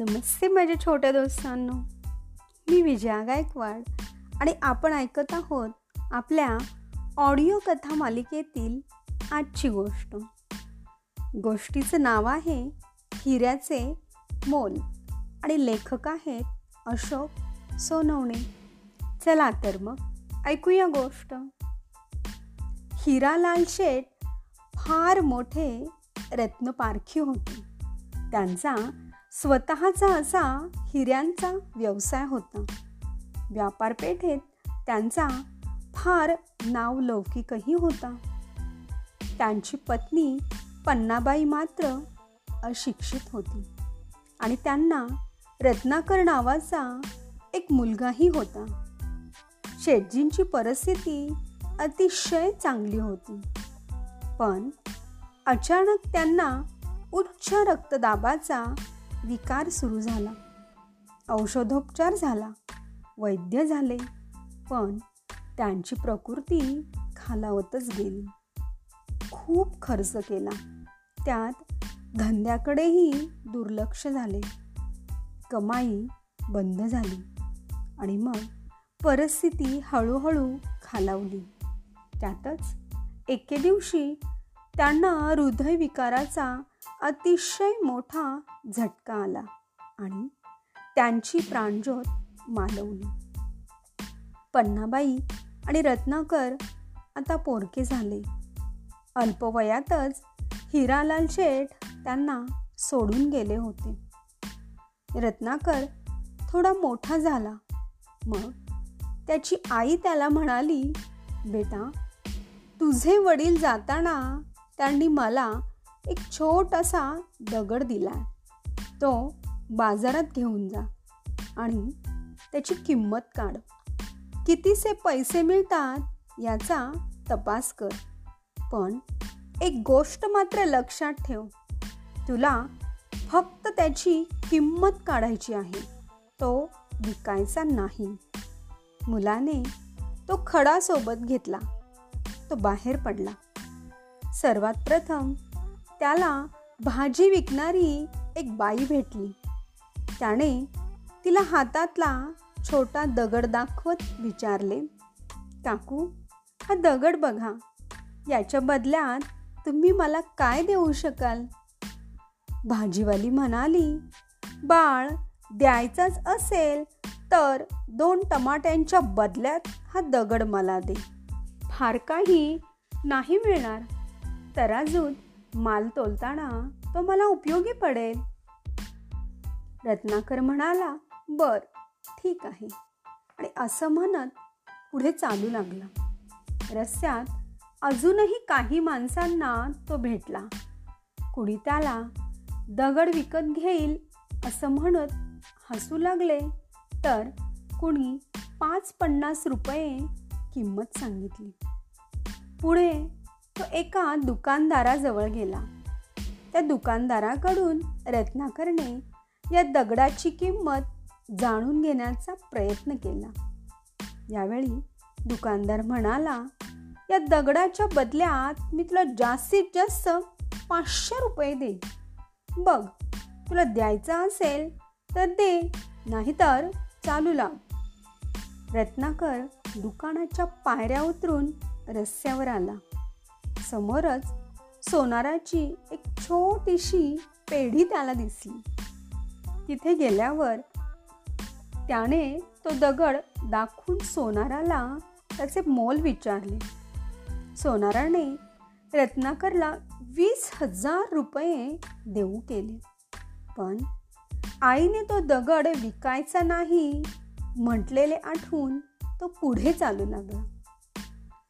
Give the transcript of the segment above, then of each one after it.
नमस्ते माझ्या छोट्या दोस्तांनो. मी विजया गायकवाड आणि आपण ऐकत आहोत आपल्या ऑडिओ कथा मालिकेतील आजची गोष्ट. गोष्टीचं नाव आहे हिऱ्याचे मोल आणि लेखक आहेत अशोक सोनवणे. चला तर मग ऐकूया गोष्ट. हिरालाल शेठ फार मोठे रत्नपारखी होते. त्यांचा स्वतःचा असा हिऱ्यांचा व्यवसाय होता. व्यापारपेठेत त्यांचा फार नावलौकिकही होता. त्यांची पत्नी पन्नाबाई मात्र अशिक्षित होती आणि त्यांना रत्नाकर नावाचा एक मुलगाही होता. शेटजींची परिस्थिती अतिशय चांगली होती. पण अचानक त्यांना उच्च रक्तदाबाचा विकार सुरू झाला. औषधोपचार झाला. वैद्य झाले. पण त्यांची प्रकृती खालावतच गेली. खूप खर्च केला. त्यात धंद्याकडेही दुर्लक्ष झाले. कमाई बंद झाली आणि मग परिस्थिती हळूहळू खालावली. त्यातच एके दिवशी त्यांना हृदयविकाराचा अतिशय मोठा झटका आला आणि त्यांची प्राणज्योत मालवली. पन्नाबाई आणि रत्नाकर आता पोरके झाले. अल्पवयातच हिरालाल शेठ त्यांना सोडून गेले होते. रत्नाकर थोडा मोठा झाला. मग त्याची आई त्याला म्हणाली बेटा तुझे वडील जाताना त्यांनी मला एक छोटासा दगड दिला तो बाजारात घेऊन जा आणि त्याची किंमत काढ. कितीसे पैसे मिळतात याचा तपास कर. पण एक गोष्ट मात्र लक्षात ठेव. तुला फक्त त्याची किंमत काढायची आहे. तो विकायचा नाही. मुलाने तो खडा सोबत घेतला. तो बाहेर पडला. सर्वात प्रथम त्याला भाजी विकणारी एक बाई भेटली. त्याने तिला हातातला छोटा दगड दाखवत विचारले काकू हा दगड बघा याच्या बदल्यात तुम्ही मला काय देऊ शकाल? भाजीवाली म्हणाली बाळ द्यायचाच असेल तर दोन टमाट्यांच्या बदल्यात हा दगड मला दे. फार काही नाही मिळणार. तराजूत माल तोलताना तो मला उपयोगी पडेल. रत्नाकर म्हणाला बर ठीक आहे. आणि असं म्हणत पुढे चालू लागला. रस्त्यात अजूनही काही माणसांना तो भेटला. कुणी त्याला दगड विकत घेईल असं म्हणत हसू लागले तर कुणी पाच पन्नास रुपये किंमत सांगितली. पुढे तो एका दुकानदाराजवळ गेला. त्या दुकानदाराकडून रत्नाकरने या दगडाची किंमत जाणून घेण्याचा प्रयत्न केला. यावेळी दुकानदार म्हणाला या दगडाच्या बदल्यात मी तुला जास्तीत जास्त पाचशे रुपये दे बघ तुला द्यायचं असेल तर दे नाहीतर चालू लाव. रत्नाकर दुकानाच्या पायऱ्या उतरून रस्त्यावर आला. समोरच सोनाराची एक छोटीशी पेढी त्याला दिसली. तिथे गेल्यावर त्याने तो दगड दाखवून सोनाराला त्याचे मोल विचारले. सोनाराने रत्नाकरला वीस हजार रुपये देऊ केले. पण आईने तो दगड विकायचा नाही म्हटलेले आठवून तो पुढे चालू लागला.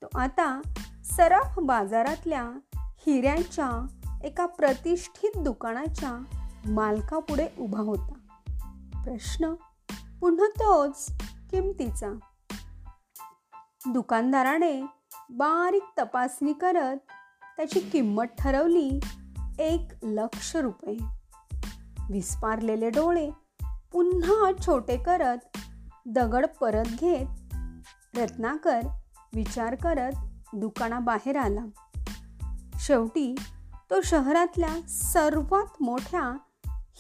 तो आता सराफ बाजारातल्या हिऱ्यांच्या एका प्रतिष्ठित दुकानाच्या मालकापुढे उभा होता. प्रश्न पुन्हा तोच किमतीचा. दुकानदाराने बारीक तपासणी करत त्याची किंमत ठरवली एक लक्ष रुपये. विस्पारलेले डोळे पुन्हा छोटे करत दगड परत घेत रत्नाकर विचार करत दुकानाबाहेर आला. शेवटी तो शहरातल्या सर्वात मोठ्या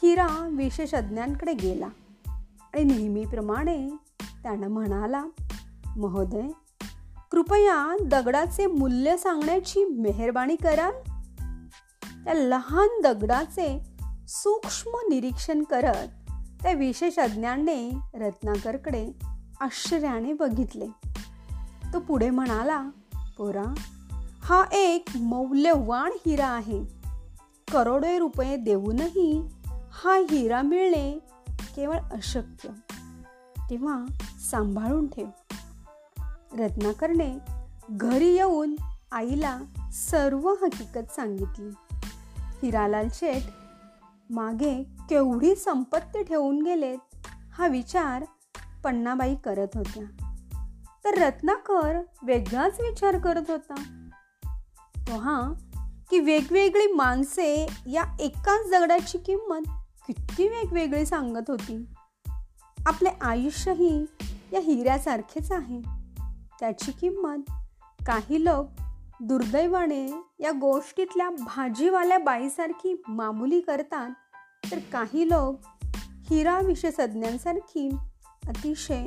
हिरा विशेषज्ञांकडे गेला आणि नेहमीप्रमाणे त्यानं म्हणाला महोदय कृपया दगडाचे मूल्य सांगण्याची मेहरबानी कराल. त्या लहान दगडाचे सूक्ष्म निरीक्षण करत त्या विशेषज्ञांनी रत्नाकरकडे आश्चर्याने बघितले. तो पुढे म्हणाला पोरा? हा एक मौल्यवान हिरा आहे. करोडो रुपये देऊनही हा हिरा मिळणे केवळ अशक्य. तेव्हा सांभाळून ठेव. रत्नाकरने घरी येऊन आईला सर्व हकीकत सांगितली. हिरालाल शेठ मागे केवढी संपत्ती ठेवून गेलेत हा विचार पण्णाबाई करत होत्या. तर रत्नाकर वेगळाच विचार करत होता. तो हा की वेगवेगळी माणसे या एकाच दगडाची किंमत किती वेगवेगळी सांगत होती. आपले आयुष्यही या हिऱ्यासारखेच आहे. त्याची किंमत काही लोक दुर्दैवाने या गोष्टीतल्या भाजीवाल्या बाईसारखी मामुली करतात तर काही लोक हिरा विशेषज्ञांसारखी अतिशय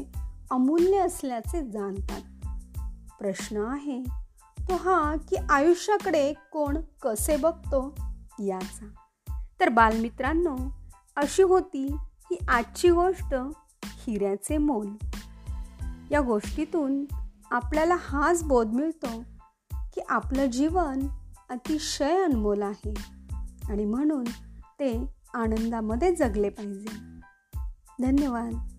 अमूल्य असल्याचे जाणतात. प्रश्न आहे तो हा की आयुष्याकडे कोण कसे बघतो याचा. तर बालमित्रांनो अशी होती ही आजची गोष्ट हिऱ्याचे मोल. या गोष्टीतून आपल्याला हाच बोध मिळतो की आपलं जीवन अतिशय अनमोल आहे आणि म्हणून ते आनंदामध्ये जगले पाहिजे. धन्यवाद.